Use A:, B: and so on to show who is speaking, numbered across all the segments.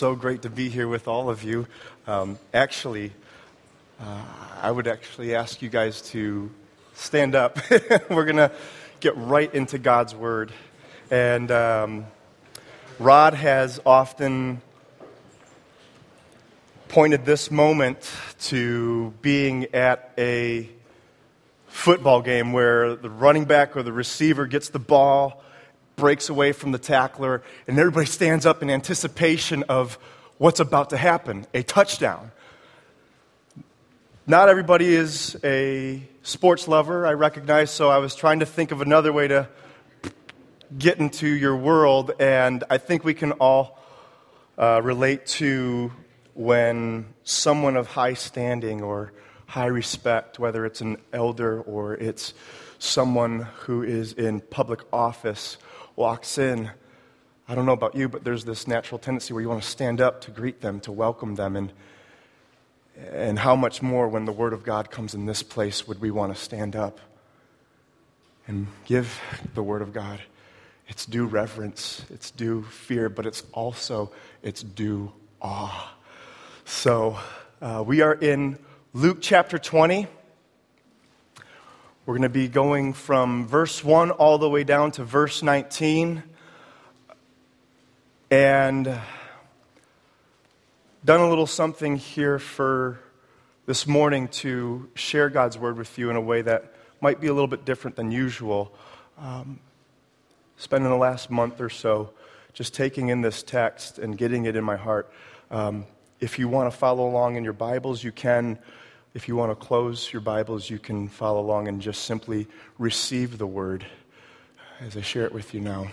A: so great to be here with all of you. Um, actually, uh, I would actually ask you guys to stand up. We're going to get right into God's Word. And um, Rod has often pointed this moment to being at a football game where the running back or the receiver gets the ball breaks away from the tackler, and everybody stands up in anticipation of what's about to happen a touchdown. Not everybody is a sports lover, I recognize, so I was trying to think of another way to get into your world, and I think we can all uh, relate to when someone of high standing or high respect, whether it's an elder or it's someone who is in public office, walks in, I don't know about you, but there's this natural tendency where you want to stand up to greet them, to welcome them. And, and how much more when the Word of God comes in this place would we want to stand up and give the Word of God its due reverence, its due fear, but it's also its due awe. So uh, we are in Luke chapter 20. We're going to be going from verse 1 all the way down to verse 19. And done a little something here for this morning to share God's word with you in a way that might be a little bit different than usual. Um, spending the last month or so just taking in this text and getting it in my heart. Um, if you want to follow along in your Bibles, you can. If you want to close your Bibles, you can follow along and just simply receive the word as I share it with you now.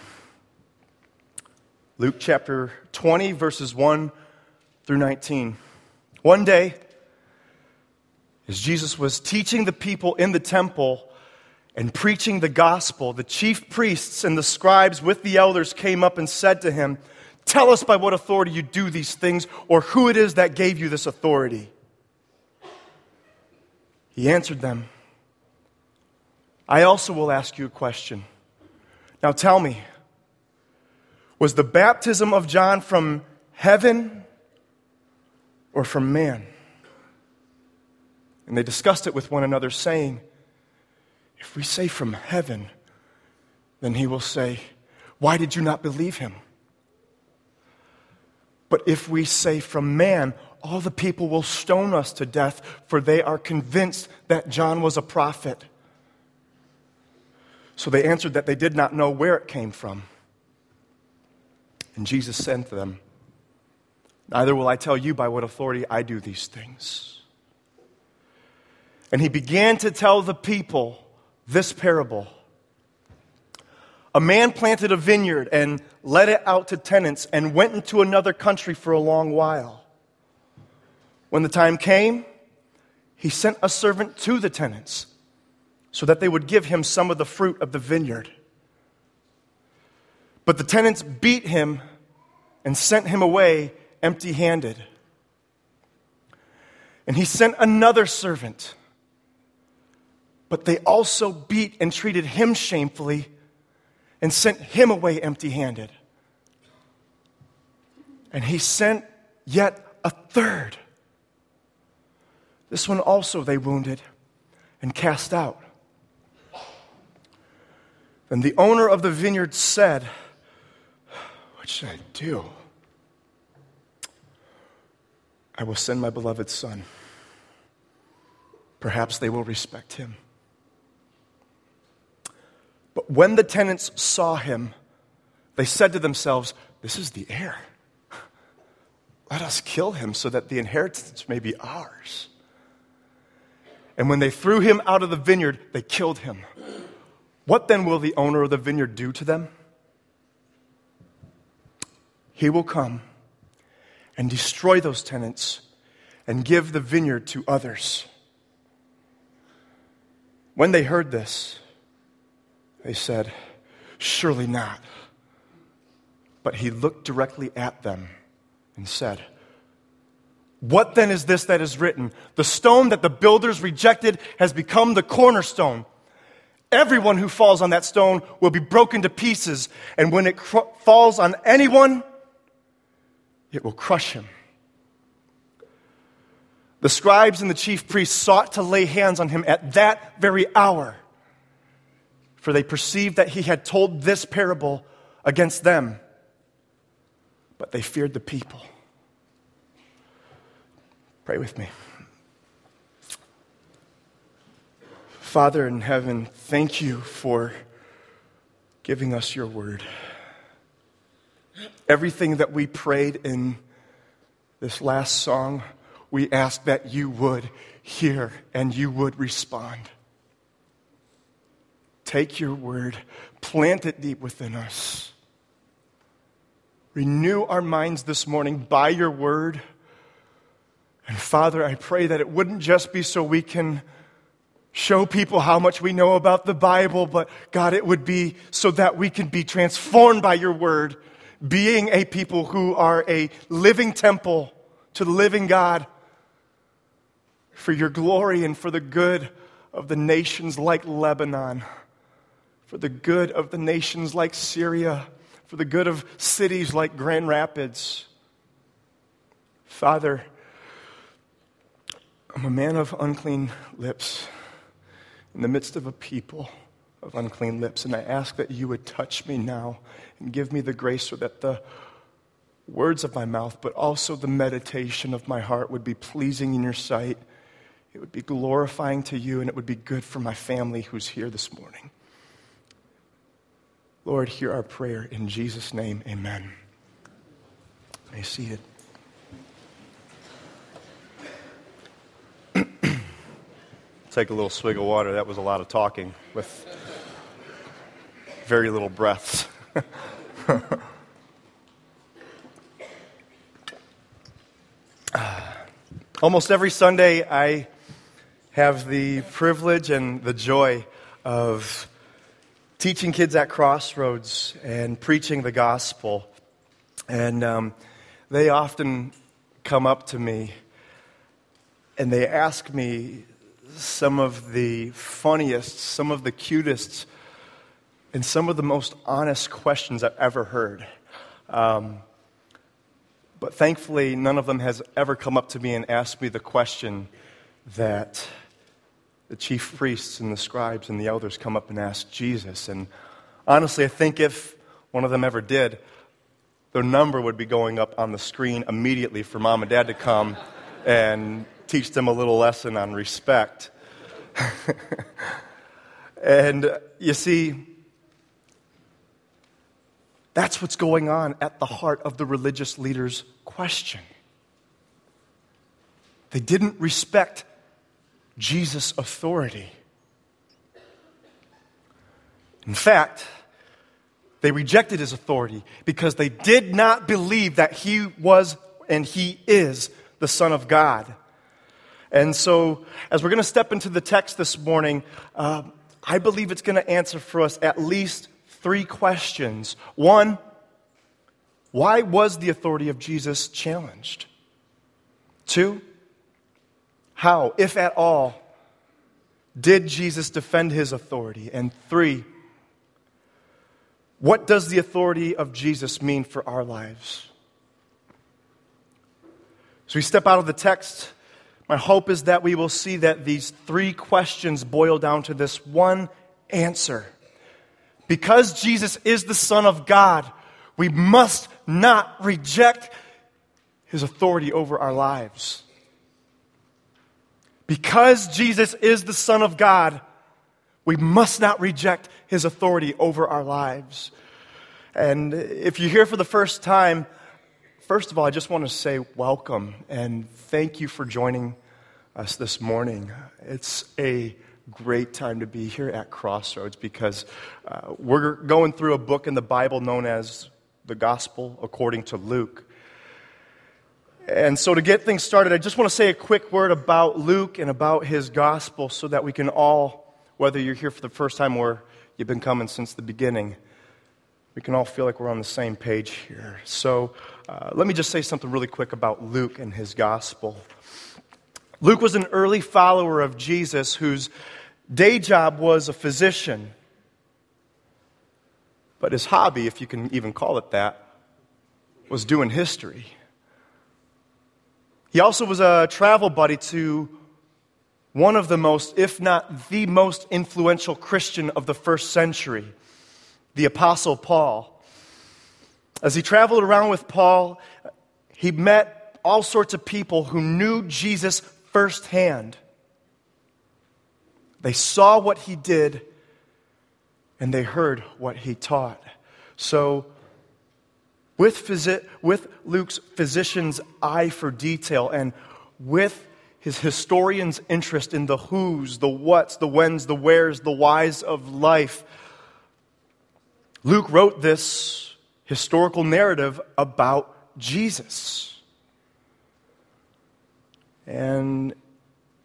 A: Luke chapter 20, verses 1 through 19. One day, as Jesus was teaching the people in the temple and preaching the gospel, the chief priests and the scribes with the elders came up and said to him, Tell us by what authority you do these things, or who it is that gave you this authority. He answered them, I also will ask you a question. Now tell me, was the baptism of John from heaven or from man? And they discussed it with one another, saying, If we say from heaven, then he will say, Why did you not believe him? But if we say from man, all the people will stone us to death, for they are convinced that John was a prophet. So they answered that they did not know where it came from. And Jesus to them, Neither will I tell you by what authority I do these things. And he began to tell the people this parable. A man planted a vineyard and let it out to tenants and went into another country for a long while. When the time came, he sent a servant to the tenants so that they would give him some of the fruit of the vineyard. But the tenants beat him and sent him away empty handed. And he sent another servant. But they also beat and treated him shamefully and sent him away empty handed. And he sent yet a third. This one also they wounded and cast out. Then the owner of the vineyard said, What should I do? I will send my beloved son. Perhaps they will respect him. But when the tenants saw him, they said to themselves, This is the heir. Let us kill him so that the inheritance may be ours. And when they threw him out of the vineyard, they killed him. What then will the owner of the vineyard do to them? He will come and destroy those tenants and give the vineyard to others. When they heard this, they said, Surely not. But he looked directly at them and said, what then is this that is written? The stone that the builders rejected has become the cornerstone. Everyone who falls on that stone will be broken to pieces, and when it cr- falls on anyone, it will crush him. The scribes and the chief priests sought to lay hands on him at that very hour, for they perceived that he had told this parable against them, but they feared the people. Pray with me. Father in heaven, thank you for giving us your word. Everything that we prayed in this last song, we ask that you would hear and you would respond. Take your word, plant it deep within us. Renew our minds this morning by your word. And Father, I pray that it wouldn't just be so we can show people how much we know about the Bible, but God, it would be so that we can be transformed by your word, being a people who are a living temple to the living God for your glory and for the good of the nations like Lebanon, for the good of the nations like Syria, for the good of cities like Grand Rapids. Father, I'm a man of unclean lips in the midst of a people of unclean lips, and I ask that you would touch me now and give me the grace so that the words of my mouth, but also the meditation of my heart would be pleasing in your sight. It would be glorifying to you, and it would be good for my family who's here this morning. Lord, hear our prayer in Jesus' name. Amen. May seated. Take a little swig of water. That was a lot of talking with very little breaths. Almost every Sunday, I have the privilege and the joy of teaching kids at Crossroads and preaching the gospel. And um, they often come up to me and they ask me some of the funniest, some of the cutest, and some of the most honest questions I've ever heard. Um, but thankfully, none of them has ever come up to me and asked me the question that the chief priests and the scribes and the elders come up and ask Jesus. And honestly, I think if one of them ever did, their number would be going up on the screen immediately for mom and dad to come and teach them a little lesson on respect. and uh, you see, that's what's going on at the heart of the religious leaders' question. They didn't respect Jesus' authority. In fact, they rejected his authority because they did not believe that he was and he is the Son of God. And so, as we're going to step into the text this morning, uh, I believe it's going to answer for us at least three questions. One, why was the authority of Jesus challenged? Two, how, if at all, did Jesus defend his authority? And three, what does the authority of Jesus mean for our lives? So we step out of the text my hope is that we will see that these three questions boil down to this one answer. Because Jesus is the Son of God, we must not reject his authority over our lives. Because Jesus is the Son of God, we must not reject his authority over our lives. And if you're here for the first time, First of all, I just want to say welcome and thank you for joining us this morning. It's a great time to be here at Crossroads because uh, we're going through a book in the Bible known as the Gospel according to Luke. And so, to get things started, I just want to say a quick word about Luke and about his gospel so that we can all, whether you're here for the first time or you've been coming since the beginning, we can all feel like we're on the same page here. So, uh, let me just say something really quick about Luke and his gospel. Luke was an early follower of Jesus whose day job was a physician. But his hobby, if you can even call it that, was doing history. He also was a travel buddy to one of the most, if not the most influential Christian of the first century, the Apostle Paul. As he traveled around with Paul, he met all sorts of people who knew Jesus firsthand. They saw what he did and they heard what he taught. So, with, phys- with Luke's physician's eye for detail and with his historian's interest in the who's, the what's, the when's, the where's, the why's of life, Luke wrote this historical narrative about Jesus. And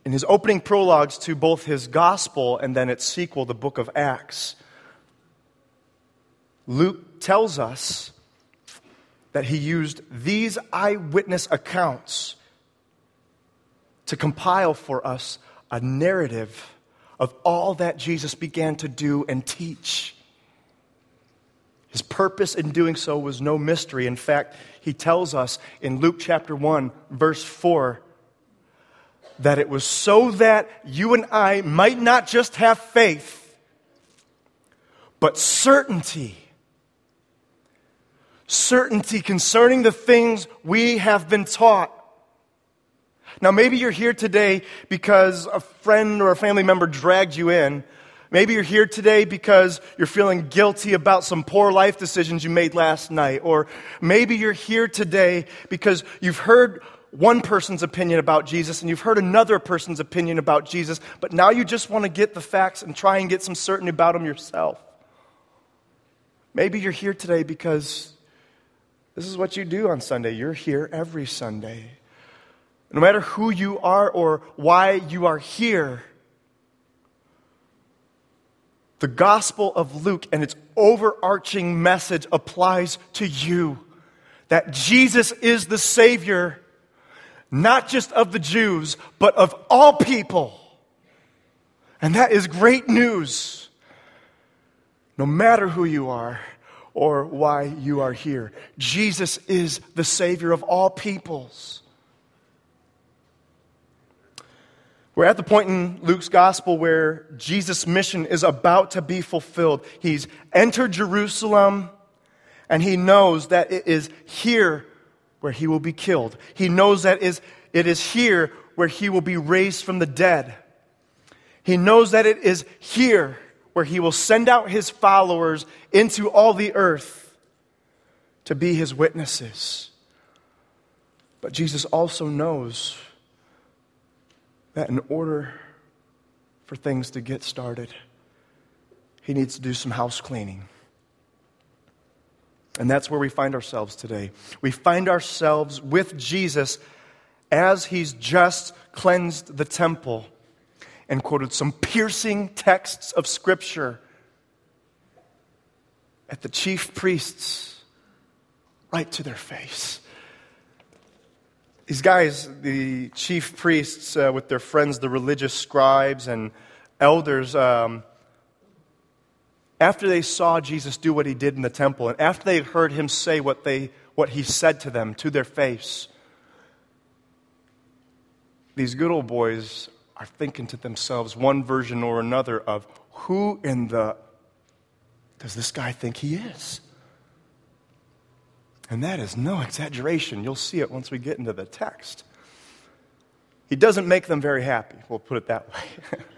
A: in his opening prologues to both his gospel and then its sequel, the book of Acts, Luke tells us that he used these eyewitness accounts to compile for us a narrative of all that Jesus began to do and teach. His purpose in doing so was no mystery. In fact, he tells us in Luke chapter 1, verse 4, that it was so that you and I might not just have faith, but certainty. Certainty concerning the things we have been taught. Now, maybe you're here today because a friend or a family member dragged you in. Maybe you're here today because you're feeling guilty about some poor life decisions you made last night. Or maybe you're here today because you've heard one person's opinion about Jesus and you've heard another person's opinion about Jesus, but now you just want to get the facts and try and get some certainty about them yourself. Maybe you're here today because this is what you do on Sunday. You're here every Sunday. No matter who you are or why you are here, the Gospel of Luke and its overarching message applies to you that Jesus is the Savior not just of the Jews, but of all people. And that is great news. No matter who you are or why you are here, Jesus is the Savior of all peoples. We're at the point in Luke's gospel where Jesus' mission is about to be fulfilled. He's entered Jerusalem and he knows that it is here where he will be killed. He knows that it is here where he will be raised from the dead. He knows that it is here where he will send out his followers into all the earth to be his witnesses. But Jesus also knows that in order for things to get started, he needs to do some house cleaning. And that's where we find ourselves today. We find ourselves with Jesus as he's just cleansed the temple and quoted some piercing texts of Scripture at the chief priests right to their face. These guys, the chief priests, uh, with their friends, the religious scribes and elders, um, after they saw Jesus do what he did in the temple, and after they heard him say what, they, what he said to them to their face, these good old boys are thinking to themselves, one version or another, of who in the does this guy think he is? And that is no exaggeration. You'll see it once we get into the text. He doesn't make them very happy, we'll put it that way.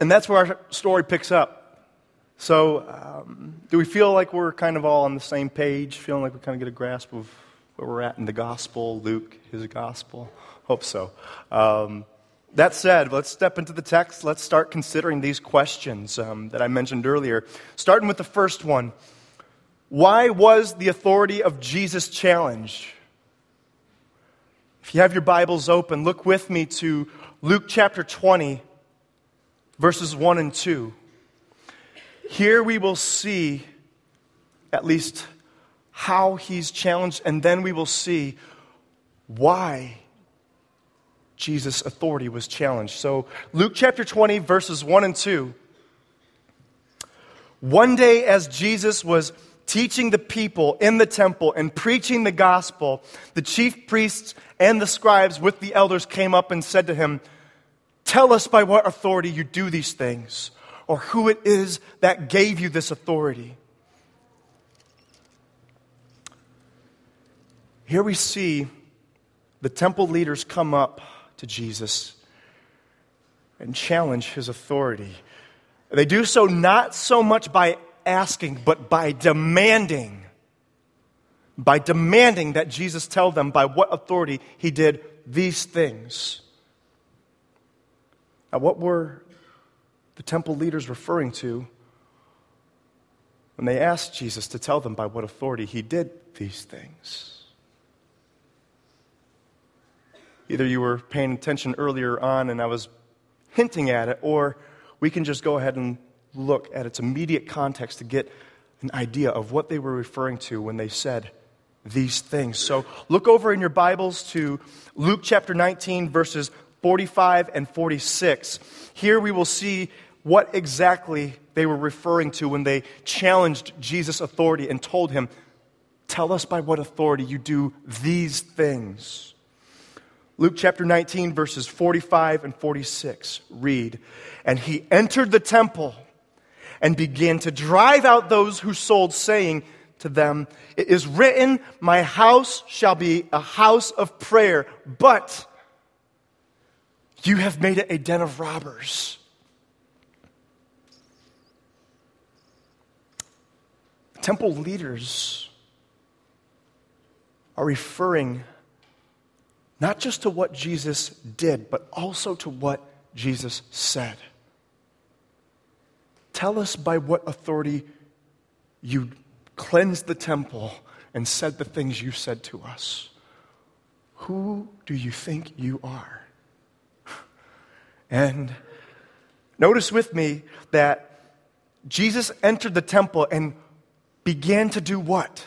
A: And that's where our story picks up. So, um, do we feel like we're kind of all on the same page, feeling like we kind of get a grasp of where we're at in the gospel, Luke, his gospel? Hope so. Um, that said, let's step into the text. Let's start considering these questions um, that I mentioned earlier. Starting with the first one Why was the authority of Jesus challenged? If you have your Bibles open, look with me to Luke chapter 20, verses 1 and 2. Here we will see at least how he's challenged, and then we will see why Jesus' authority was challenged. So, Luke chapter 20, verses 1 and 2. One day, as Jesus was teaching the people in the temple and preaching the gospel, the chief priests and the scribes with the elders came up and said to him, Tell us by what authority you do these things, or who it is that gave you this authority. Here we see the temple leaders come up to Jesus and challenge his authority. They do so not so much by asking, but by demanding. By demanding that Jesus tell them by what authority he did these things. Now, what were the temple leaders referring to when they asked Jesus to tell them by what authority he did these things? Either you were paying attention earlier on and I was hinting at it, or we can just go ahead and look at its immediate context to get an idea of what they were referring to when they said these things. So look over in your Bibles to Luke chapter 19, verses 45 and 46. Here we will see what exactly they were referring to when they challenged Jesus' authority and told him, Tell us by what authority you do these things. Luke chapter 19, verses 45 and 46 read, And he entered the temple and began to drive out those who sold, saying to them, It is written, My house shall be a house of prayer, but you have made it a den of robbers. Temple leaders are referring not just to what Jesus did, but also to what Jesus said. Tell us by what authority you cleansed the temple and said the things you said to us. Who do you think you are? And notice with me that Jesus entered the temple and began to do what?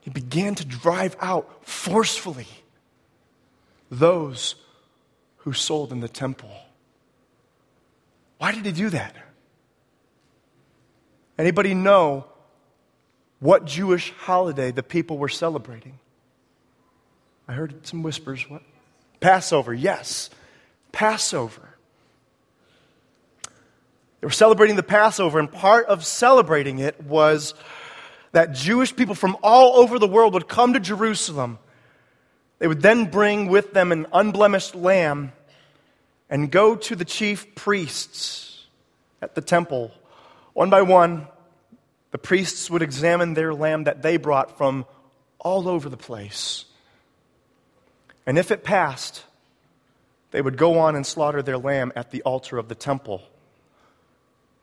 A: he began to drive out forcefully those who sold in the temple. Why did he do that? Anybody know what Jewish holiday the people were celebrating? I heard some whispers. What? Passover, yes. Passover. They were celebrating the Passover, and part of celebrating it was that Jewish people from all over the world would come to Jerusalem. They would then bring with them an unblemished lamb and go to the chief priests at the temple. One by one, the priests would examine their lamb that they brought from all over the place. And if it passed, they would go on and slaughter their lamb at the altar of the temple.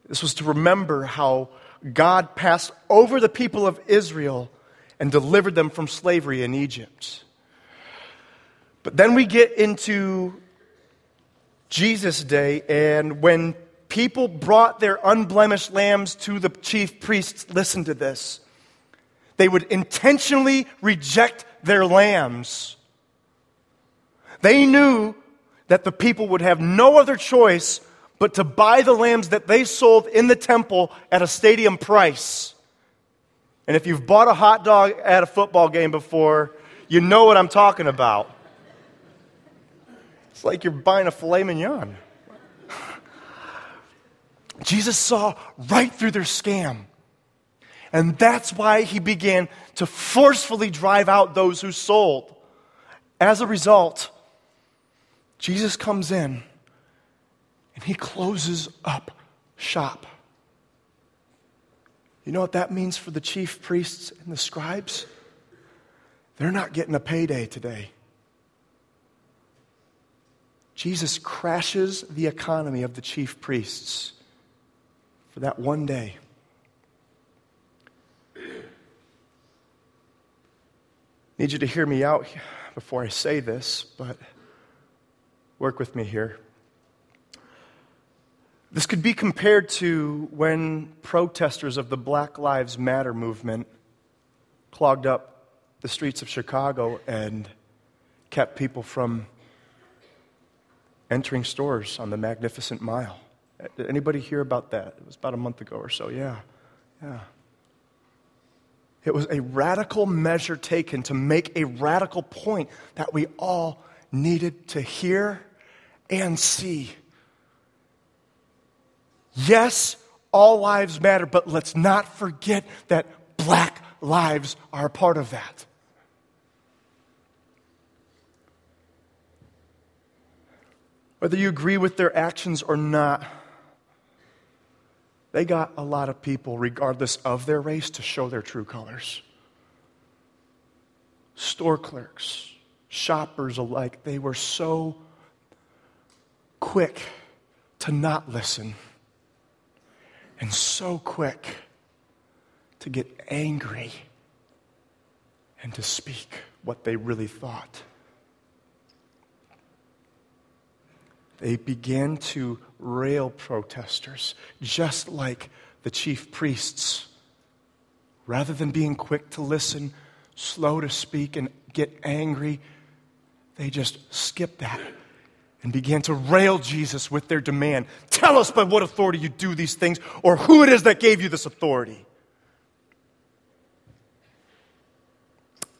A: This was to remember how God passed over the people of Israel and delivered them from slavery in Egypt. But then we get into Jesus' day, and when people brought their unblemished lambs to the chief priests, listen to this. They would intentionally reject their lambs. They knew that the people would have no other choice but to buy the lambs that they sold in the temple at a stadium price. And if you've bought a hot dog at a football game before, you know what I'm talking about. It's like you're buying a filet mignon. Jesus saw right through their scam. And that's why he began to forcefully drive out those who sold. As a result, Jesus comes in and he closes up shop. You know what that means for the chief priests and the scribes? They're not getting a payday today. Jesus crashes the economy of the chief priests for that one day. need you to hear me out before I say this, but work with me here. This could be compared to when protesters of the Black Lives Matter movement clogged up the streets of Chicago and kept people from entering stores on the Magnificent Mile. Did anybody hear about that? It was about a month ago or so. Yeah. Yeah. It was a radical measure taken to make a radical point that we all needed to hear and see. Yes, all lives matter, but let's not forget that black lives are a part of that. Whether you agree with their actions or not, they got a lot of people, regardless of their race, to show their true colors. Store clerks, shoppers alike, they were so quick to not listen and so quick to get angry and to speak what they really thought. They began to rail protesters, just like the chief priests. Rather than being quick to listen, slow to speak, and get angry, they just skipped that and began to rail Jesus with their demand Tell us by what authority you do these things, or who it is that gave you this authority.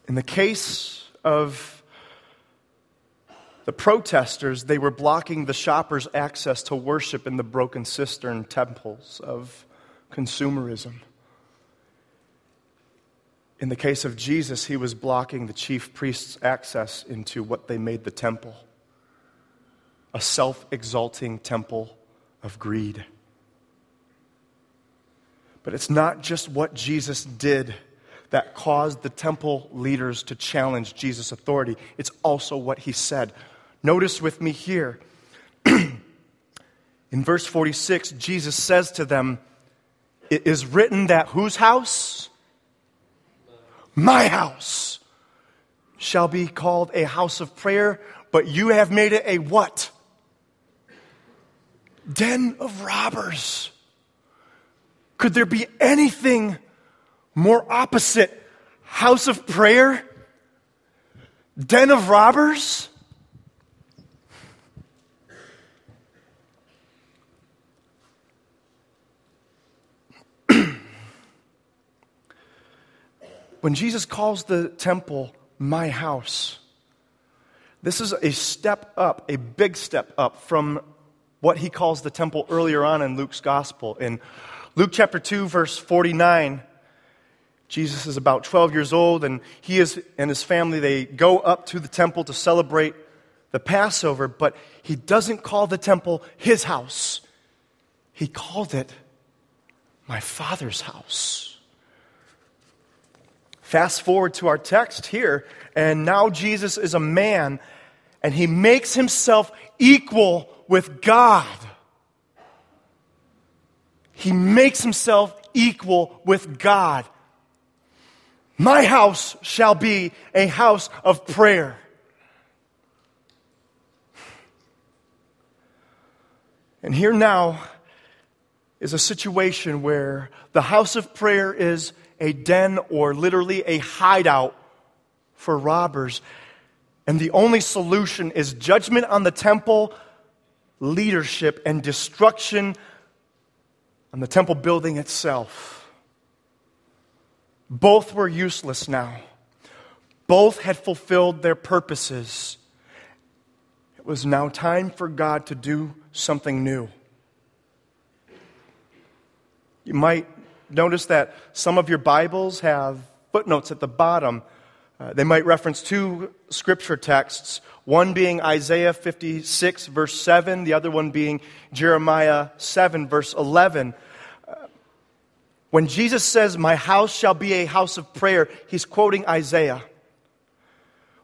A: In the case of the protesters, they were blocking the shoppers' access to worship in the broken cistern temples of consumerism. In the case of Jesus, he was blocking the chief priests' access into what they made the temple a self exalting temple of greed. But it's not just what Jesus did that caused the temple leaders to challenge Jesus' authority, it's also what he said. Notice with me here. In verse 46, Jesus says to them, It is written that whose house? My house shall be called a house of prayer, but you have made it a what? den of robbers. Could there be anything more opposite? House of prayer? Den of robbers? When Jesus calls the temple my house, this is a step up, a big step up from what he calls the temple earlier on in Luke's gospel. In Luke chapter 2, verse 49, Jesus is about 12 years old, and he is, and his family, they go up to the temple to celebrate the Passover, but he doesn't call the temple his house. He called it my father's house. Fast forward to our text here, and now Jesus is a man, and he makes himself equal with God. He makes himself equal with God. My house shall be a house of prayer. And here now is a situation where the house of prayer is a den or literally a hideout for robbers. And the only solution is judgment on the temple leadership and destruction on the temple building itself. Both were useless now. Both had fulfilled their purposes. It was now time for God to do something new. You might notice that some of your Bibles have footnotes at the bottom uh, they might reference two scripture texts, one being Isaiah 56, verse 7, the other one being Jeremiah 7, verse 11. Uh, when Jesus says, My house shall be a house of prayer, he's quoting Isaiah.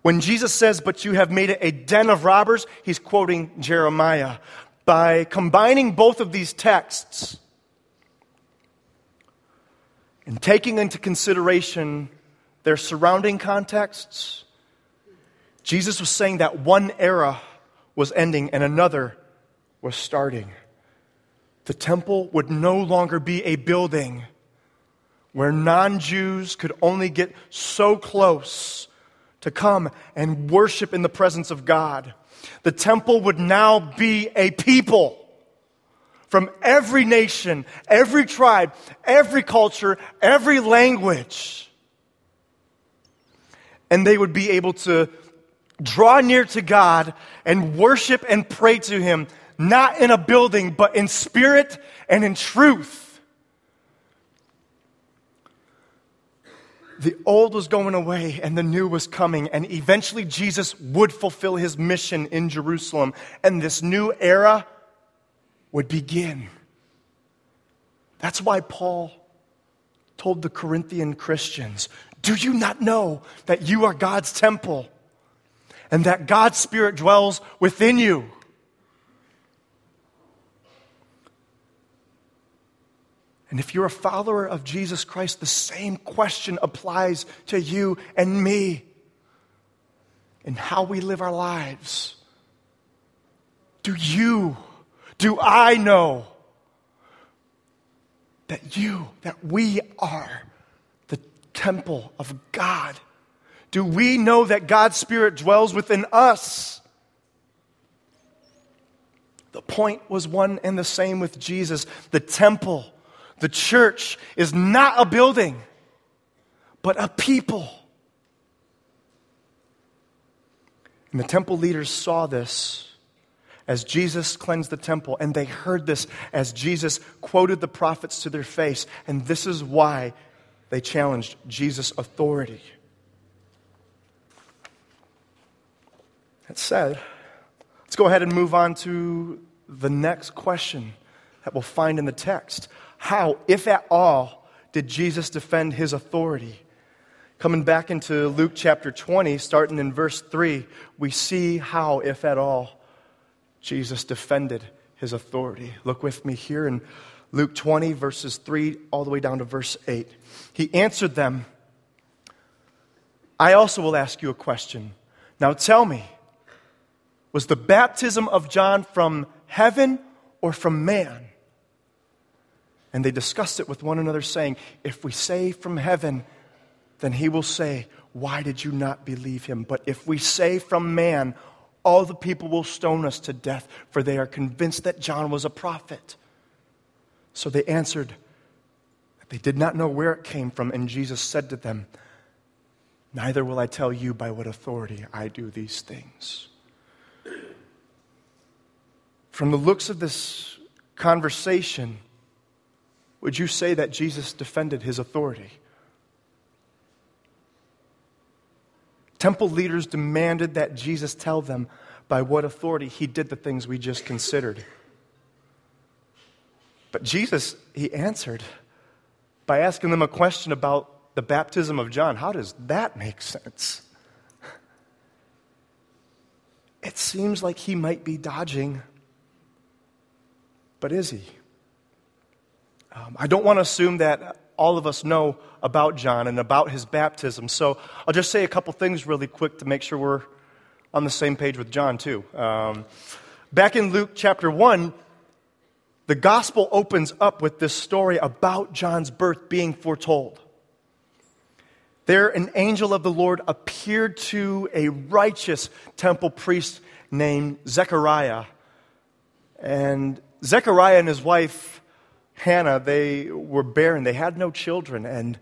A: When Jesus says, But you have made it a den of robbers, he's quoting Jeremiah. By combining both of these texts and taking into consideration their surrounding contexts, Jesus was saying that one era was ending and another was starting. The temple would no longer be a building where non Jews could only get so close to come and worship in the presence of God. The temple would now be a people from every nation, every tribe, every culture, every language. And they would be able to draw near to God and worship and pray to Him, not in a building, but in spirit and in truth. the old was going away and the new was coming, and eventually Jesus would fulfill his mission in Jerusalem, and this new era would begin. That's why Paul told the Corinthian Christians Do you not know that you are God's temple and that God's Spirit dwells within you? And if you're a follower of Jesus Christ, the same question applies to you and me in how we live our lives. Do you, do I know that you, that we are the temple of God? Do we know that God's Spirit dwells within us? The point was one and the same with Jesus. The temple the church is not a building, but a people. And the temple leaders saw this as Jesus cleansed the temple, and they heard this as Jesus quoted the prophets to their face. And this is why they challenged Jesus' authority. That said, let's go ahead and move on to the next question that we'll find in the text. How, if at all, did Jesus defend his authority? Coming back into Luke chapter 20, starting in verse 3, we see how, if at all, Jesus defended his authority. Look with me here in Luke 20, verses 3 all the way down to verse 8. He answered them, I also will ask you a question. Now tell me, was the baptism of John from heaven or from man? And they discussed it with one another, saying, If we say from heaven, then he will say, Why did you not believe him? But if we say from man, all the people will stone us to death, for they are convinced that John was a prophet. So they answered, that They did not know where it came from, and Jesus said to them, Neither will I tell you by what authority I do these things. From the looks of this conversation, would you say that Jesus defended his authority? Temple leaders demanded that Jesus tell them by what authority he did the things we just considered. But Jesus, he answered by asking them a question about the baptism of John. How does that make sense? It seems like he might be dodging, but is he? Um, I don't want to assume that all of us know about John and about his baptism. So I'll just say a couple things really quick to make sure we're on the same page with John, too. Um, back in Luke chapter 1, the gospel opens up with this story about John's birth being foretold. There, an angel of the Lord appeared to a righteous temple priest named Zechariah. And Zechariah and his wife Hannah, they were barren. They had no children, and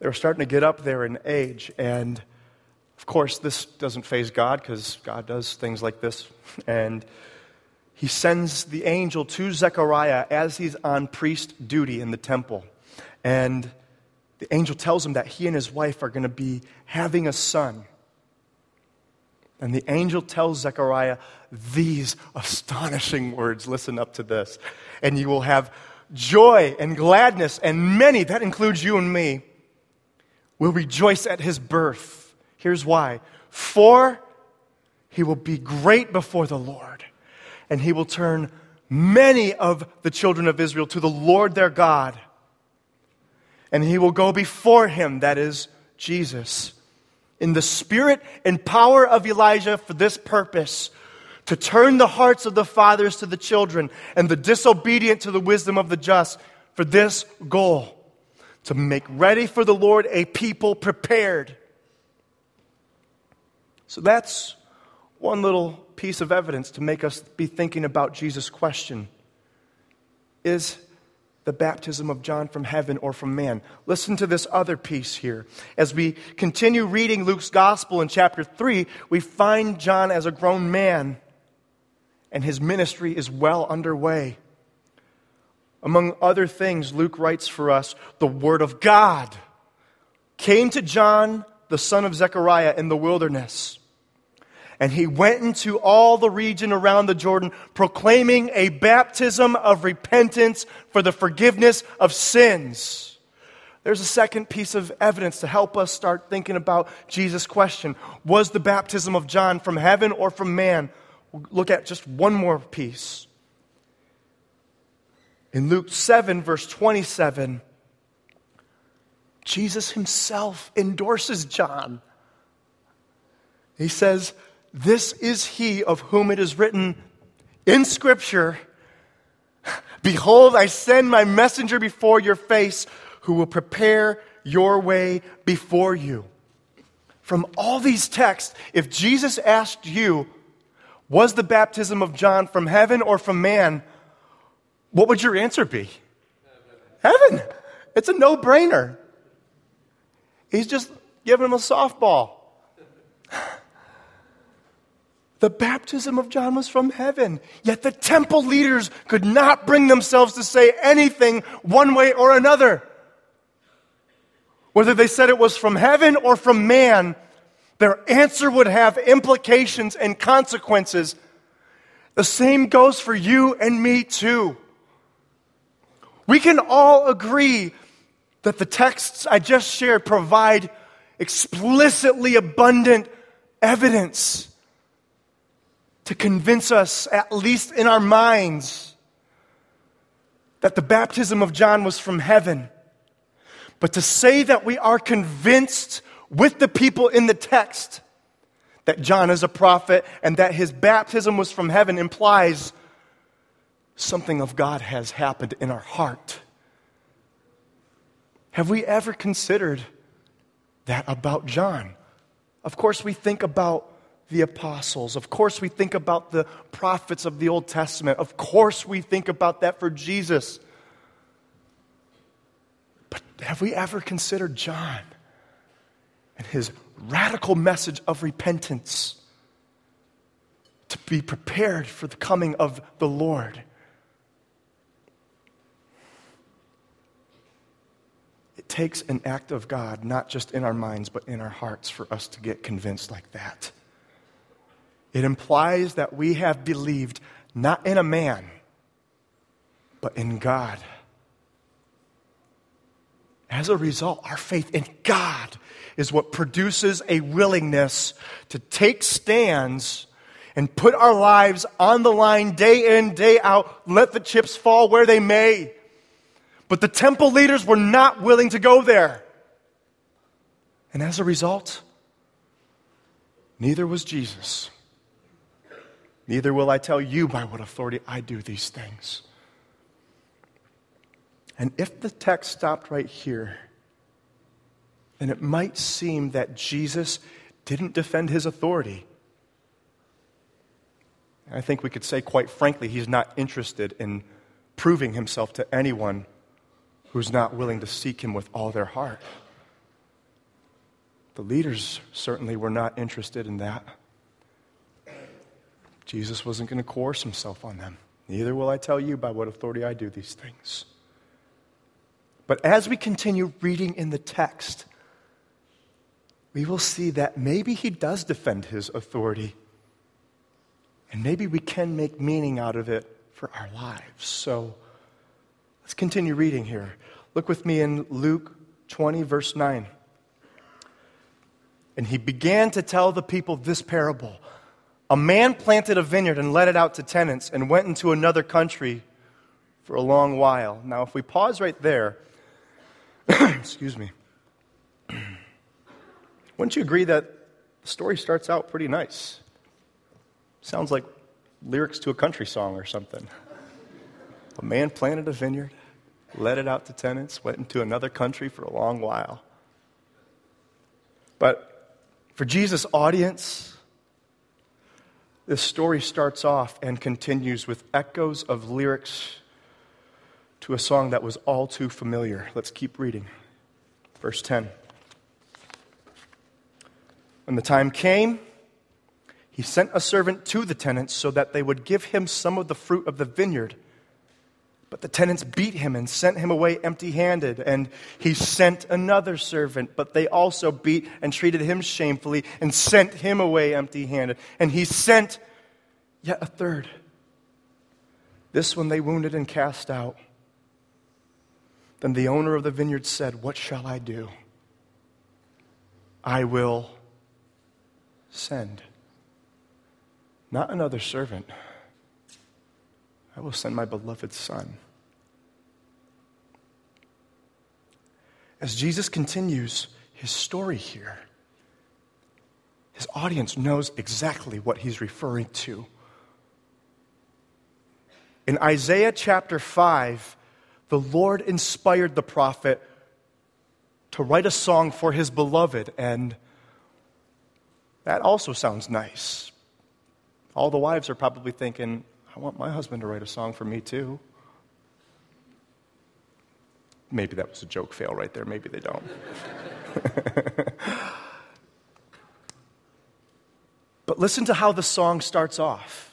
A: they were starting to get up there in age. And of course, this doesn't faze God because God does things like this. And he sends the angel to Zechariah as he's on priest duty in the temple. And the angel tells him that he and his wife are going to be having a son. And the angel tells Zechariah these astonishing words. Listen up to this. And you will have joy and gladness, and many, that includes you and me, will rejoice at his birth. Here's why. For he will be great before the Lord, and he will turn many of the children of Israel to the Lord their God. And he will go before him, that is Jesus, in the spirit and power of Elijah for this purpose to turn the hearts of the fathers to the children and the disobedient to the wisdom of the just for this goal to make ready for the Lord a people prepared. So that's one little piece of evidence to make us be thinking about Jesus' question is the baptism of John from heaven or from man. Listen to this other piece here. As we continue reading Luke's gospel in chapter 3, we find John as a grown man, and his ministry is well underway. Among other things, Luke writes for us the Word of God came to John, the son of Zechariah, in the wilderness. And he went into all the region around the Jordan, proclaiming a baptism of repentance for the forgiveness of sins. There's a second piece of evidence to help us start thinking about Jesus' question Was the baptism of John from heaven or from man? Look at just one more piece. In Luke 7, verse 27, Jesus himself endorses John. He says, this is he of whom it is written in Scripture Behold, I send my messenger before your face who will prepare your way before you. From all these texts, if Jesus asked you, Was the baptism of John from heaven or from man? What would your answer be? Heaven. It's a no brainer. He's just giving him a softball. The baptism of John was from heaven, yet the temple leaders could not bring themselves to say anything one way or another. Whether they said it was from heaven or from man, their answer would have implications and consequences. The same goes for you and me too. We can all agree that the texts I just shared provide explicitly abundant evidence to convince us, at least in our minds, that the baptism of John was from heaven. But to say that we are convinced with the people in the text that John is a prophet and that his baptism was from heaven implies something of God has happened in our heart. Have we ever considered that about John? Of course, we think about the apostles. Of course, we think about the prophets of the Old Testament. Of course, we think about that for Jesus. But have we ever considered John and his radical message of repentance to be prepared for the coming of the Lord? It takes an act of God, not just in our minds, but in our hearts, for us to get convinced like that. It implies that we have believed not in a man, but in God. As a result, our faith in God is what produces a willingness to take stands and put our lives on the line day in, day out, let the chips fall where they may. But the temple leaders were not willing to go there. And as a result, neither was Jesus. Neither will I tell you by what authority I do these things. And if the text stopped right here, then it might seem that Jesus didn't defend his authority. I think we could say, quite frankly, he's not interested in proving himself to anyone who's not willing to seek him with all their heart. The leaders certainly were not interested in that. Jesus wasn't going to coerce himself on them. Neither will I tell you by what authority I do these things. But as we continue reading in the text, we will see that maybe he does defend his authority. And maybe we can make meaning out of it for our lives. So let's continue reading here. Look with me in Luke 20, verse 9. And he began to tell the people this parable. A man planted a vineyard and let it out to tenants and went into another country for a long while. Now, if we pause right there, excuse me, wouldn't you agree that the story starts out pretty nice? Sounds like lyrics to a country song or something. A man planted a vineyard, let it out to tenants, went into another country for a long while. But for Jesus' audience, this story starts off and continues with echoes of lyrics to a song that was all too familiar. Let's keep reading. Verse 10. When the time came, he sent a servant to the tenants so that they would give him some of the fruit of the vineyard. But the tenants beat him and sent him away empty handed. And he sent another servant, but they also beat and treated him shamefully and sent him away empty handed. And he sent yet a third. This one they wounded and cast out. Then the owner of the vineyard said, What shall I do? I will send. Not another servant. I will send my beloved Son. As Jesus continues his story here, his audience knows exactly what he's referring to. In Isaiah chapter 5, the Lord inspired the prophet to write a song for his beloved, and that also sounds nice. All the wives are probably thinking, I want my husband to write a song for me too. Maybe that was a joke fail right there. Maybe they don't. but listen to how the song starts off.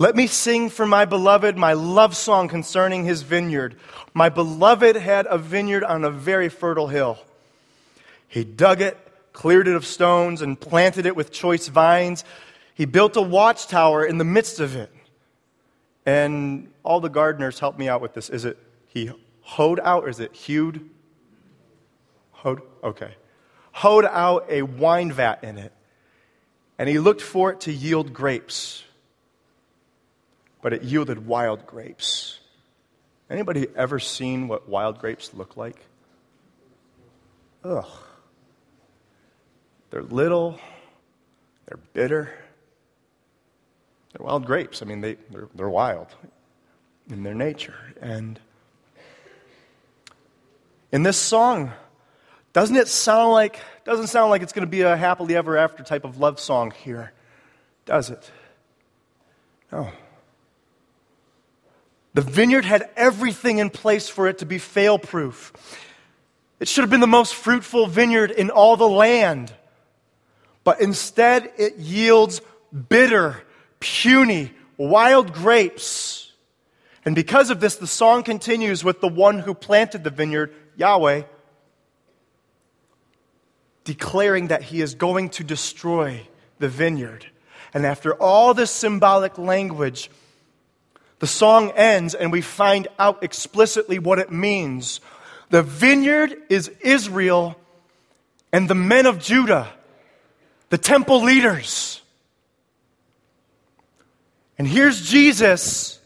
A: Let me sing for my beloved my love song concerning his vineyard. My beloved had a vineyard on a very fertile hill. He dug it, cleared it of stones, and planted it with choice vines. He built a watchtower in the midst of it. And all the gardeners help me out with this. Is it he hoed out or is it hewed? Hoed? Okay. Hoed out a wine vat in it. And he looked for it to yield grapes but it yielded wild grapes. Anybody ever seen what wild grapes look like? Ugh. They're little, they're bitter. They're wild grapes. I mean, they, they're, they're wild in their nature. And in this song, doesn't it sound like doesn't sound like it's going to be a happily ever after type of love song here, does it? No. The vineyard had everything in place for it to be fail proof. It should have been the most fruitful vineyard in all the land. But instead, it yields bitter, puny, wild grapes. And because of this, the song continues with the one who planted the vineyard, Yahweh, declaring that he is going to destroy the vineyard. And after all this symbolic language, the song ends and we find out explicitly what it means. The vineyard is Israel and the men of Judah, the temple leaders. And here's Jesus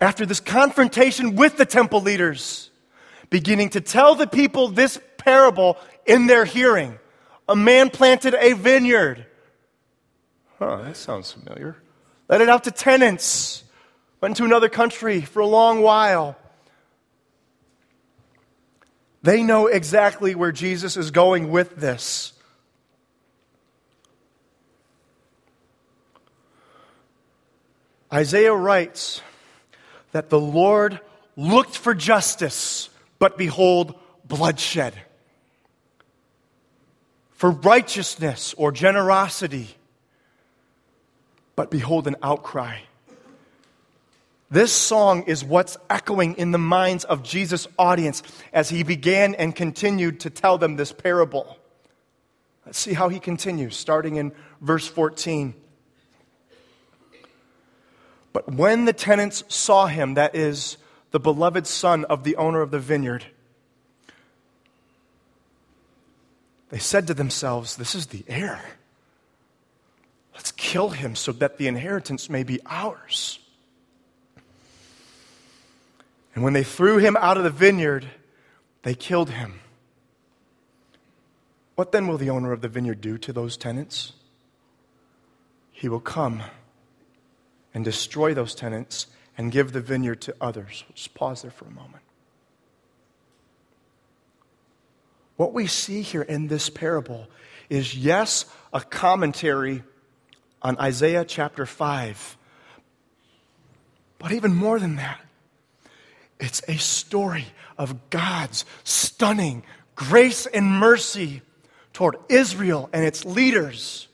A: after this confrontation with the temple leaders, beginning to tell the people this parable in their hearing. A man planted a vineyard. Huh, that sounds familiar let it out to tenants, went to another country for a long while. They know exactly where Jesus is going with this. Isaiah writes that the Lord looked for justice, but behold, bloodshed. For righteousness or generosity, but behold, an outcry. This song is what's echoing in the minds of Jesus' audience as he began and continued to tell them this parable. Let's see how he continues, starting in verse 14. But when the tenants saw him, that is, the beloved son of the owner of the vineyard, they said to themselves, This is the heir. Let's kill him so that the inheritance may be ours. And when they threw him out of the vineyard, they killed him. What then will the owner of the vineyard do to those tenants? He will come and destroy those tenants and give the vineyard to others. We'll just pause there for a moment. What we see here in this parable is, yes, a commentary on Isaiah chapter 5. But even more than that, it's a story of God's stunning grace and mercy toward Israel and its leaders.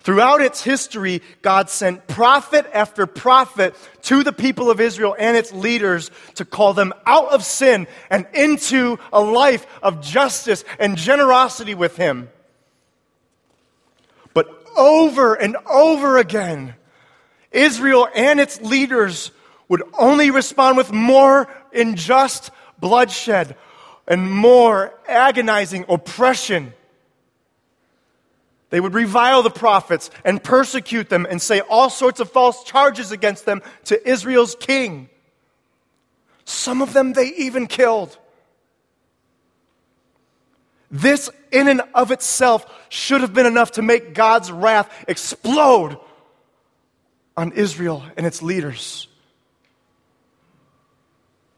A: Throughout its history, God sent prophet after prophet to the people of Israel and its leaders to call them out of sin and into a life of justice and generosity with Him. Over and over again, Israel and its leaders would only respond with more unjust bloodshed and more agonizing oppression they would revile the prophets and persecute them and say all sorts of false charges against them to Israel's king. Some of them they even killed. This, in and of itself, should have been enough to make God's wrath explode on Israel and its leaders.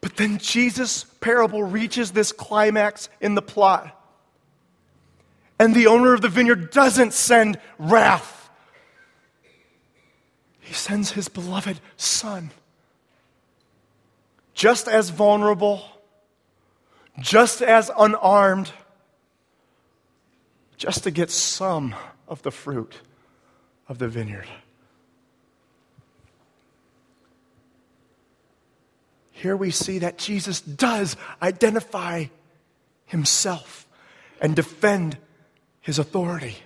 A: But then Jesus' parable reaches this climax in the plot. And the owner of the vineyard doesn't send wrath, he sends his beloved son. Just as vulnerable, just as unarmed, just to get some of the fruit of the vineyard. Here we see that Jesus does identify himself and defend his authority.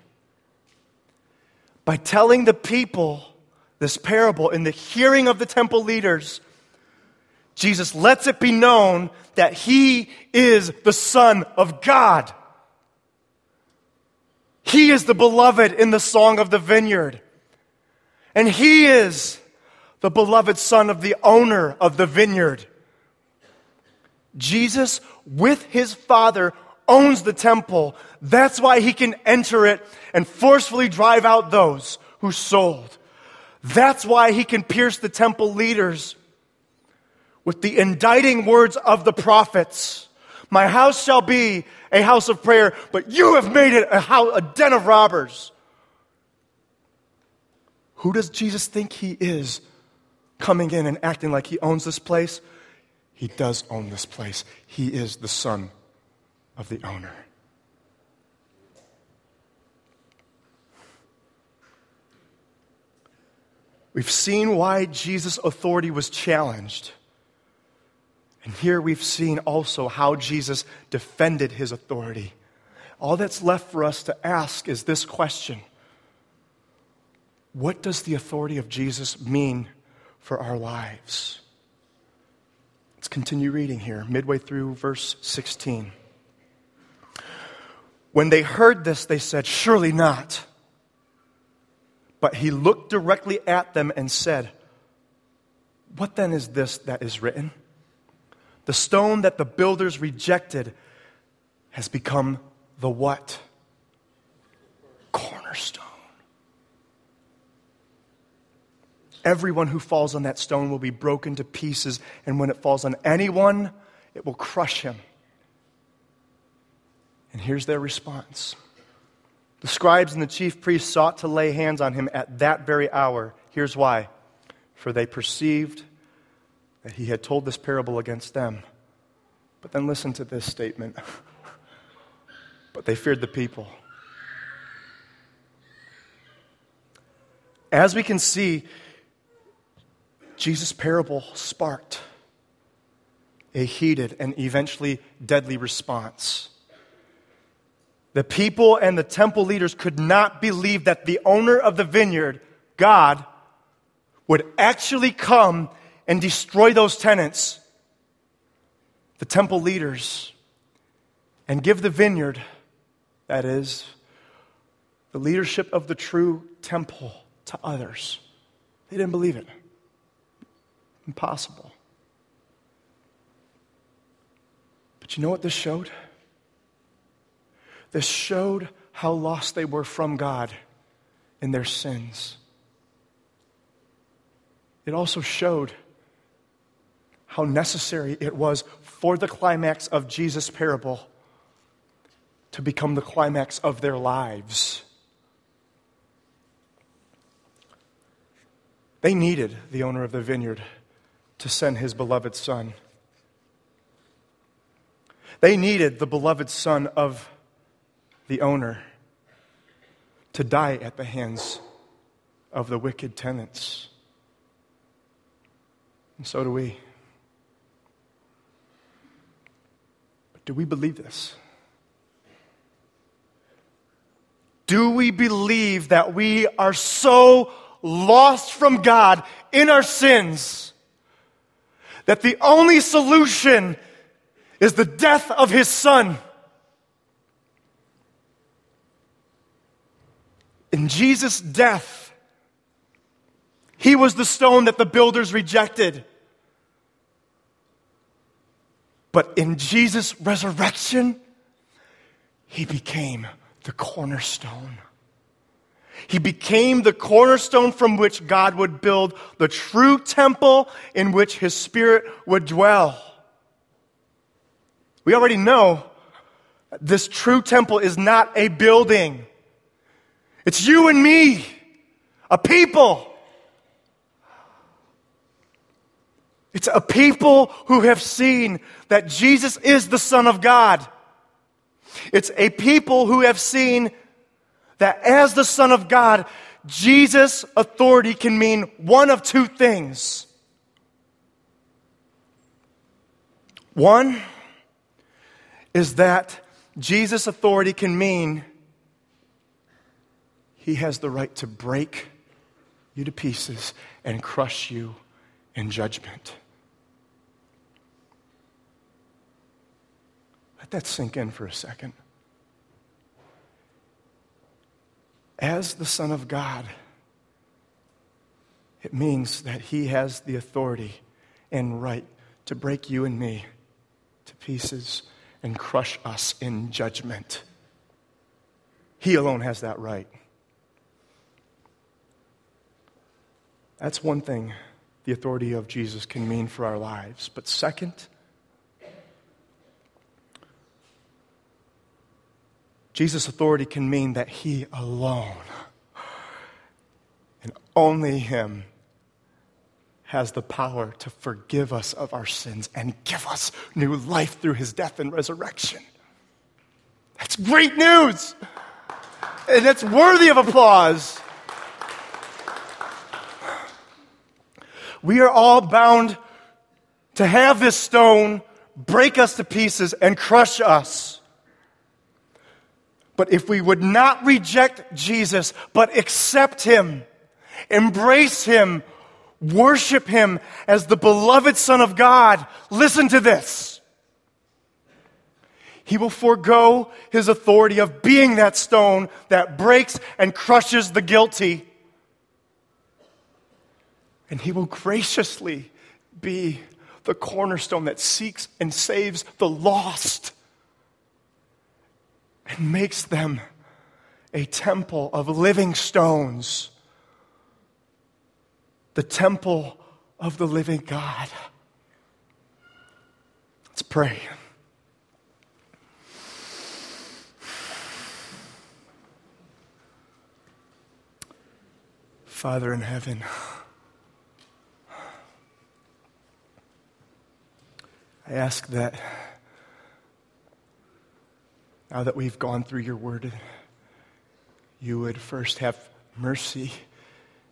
A: By telling the people this parable in the hearing of the temple leaders, Jesus lets it be known that he is the Son of God. He is the beloved in the song of the vineyard. And he is the beloved son of the owner of the vineyard. Jesus, with his Father, owns the temple. That's why he can enter it and forcefully drive out those who sold. That's why he can pierce the temple leaders with the indicting words of the prophets. My house shall be a house of prayer, but you have made it a, house, a den of robbers. Who does Jesus think he is coming in and acting like he owns this place? He does own this place. He is the Son of the owner. We've seen why Jesus' authority was challenged. And here we've seen also how Jesus defended his authority. All that's left for us to ask is this question What does the authority of Jesus mean for our lives? Let's continue reading here, midway through verse 16. When they heard this, they said, Surely not. But he looked directly at them and said, What then is this that is written? The stone that the builders rejected has become the what? Cornerstone. Everyone who falls on that stone will be broken to pieces, and when it falls on anyone, it will crush him. And here's their response The scribes and the chief priests sought to lay hands on him at that very hour. Here's why for they perceived that he had told this parable against them. But then listen to this statement. but they feared the people. As we can see, Jesus' parable sparked a heated and eventually deadly response. The people and the temple leaders could not believe that the owner of the vineyard, God, would actually come and destroy those tenants, the temple leaders, and give the vineyard, that is, the leadership of the true temple to others. They didn't believe it. Impossible. But you know what this showed? This showed how lost they were from God in their sins. It also showed how necessary it was for the climax of Jesus' parable to become the climax of their lives. They needed the owner of the vineyard to send his beloved son. They needed the beloved son of the owner to die at the hands of the wicked tenants. And so do we. Do we believe this? Do we believe that we are so lost from God in our sins that the only solution is the death of his son? In Jesus' death, he was the stone that the builders rejected. But in Jesus' resurrection, he became the cornerstone. He became the cornerstone from which God would build the true temple in which his spirit would dwell. We already know this true temple is not a building. It's you and me, a people. It's a people who have seen that Jesus is the Son of God. It's a people who have seen that as the Son of God, Jesus' authority can mean one of two things. One is that Jesus' authority can mean he has the right to break you to pieces and crush you in judgment. Let that sink in for a second. As the Son of God, it means that He has the authority and right to break you and me to pieces and crush us in judgment. He alone has that right. That's one thing the authority of Jesus can mean for our lives. But second, Jesus' authority can mean that He alone and only Him has the power to forgive us of our sins and give us new life through His death and resurrection. That's great news! And it's worthy of applause. We are all bound to have this stone break us to pieces and crush us. But if we would not reject Jesus, but accept him, embrace him, worship him as the beloved Son of God, listen to this. He will forego his authority of being that stone that breaks and crushes the guilty and he will graciously be the cornerstone that seeks and saves the lost and makes them a temple of living stones, the temple of the living God. Let's pray. Father in heaven, I ask that now that we've gone through your word, you would first have mercy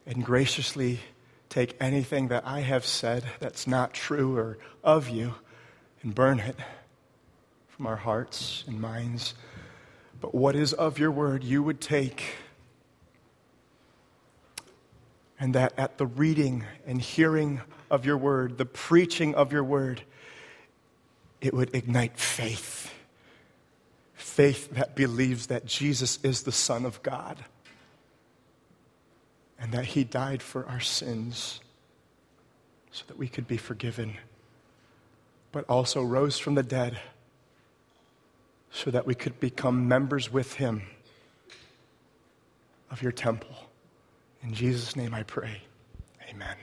A: and graciously take anything that I have said that's not true or of you and burn it from our hearts and minds. But what is of your word, you would take. And that at the reading and hearing of your word, the preaching of your word, it would ignite faith. Faith that believes that Jesus is the Son of God and that He died for our sins so that we could be forgiven, but also rose from the dead so that we could become members with Him of your temple. In Jesus' name I pray. Amen.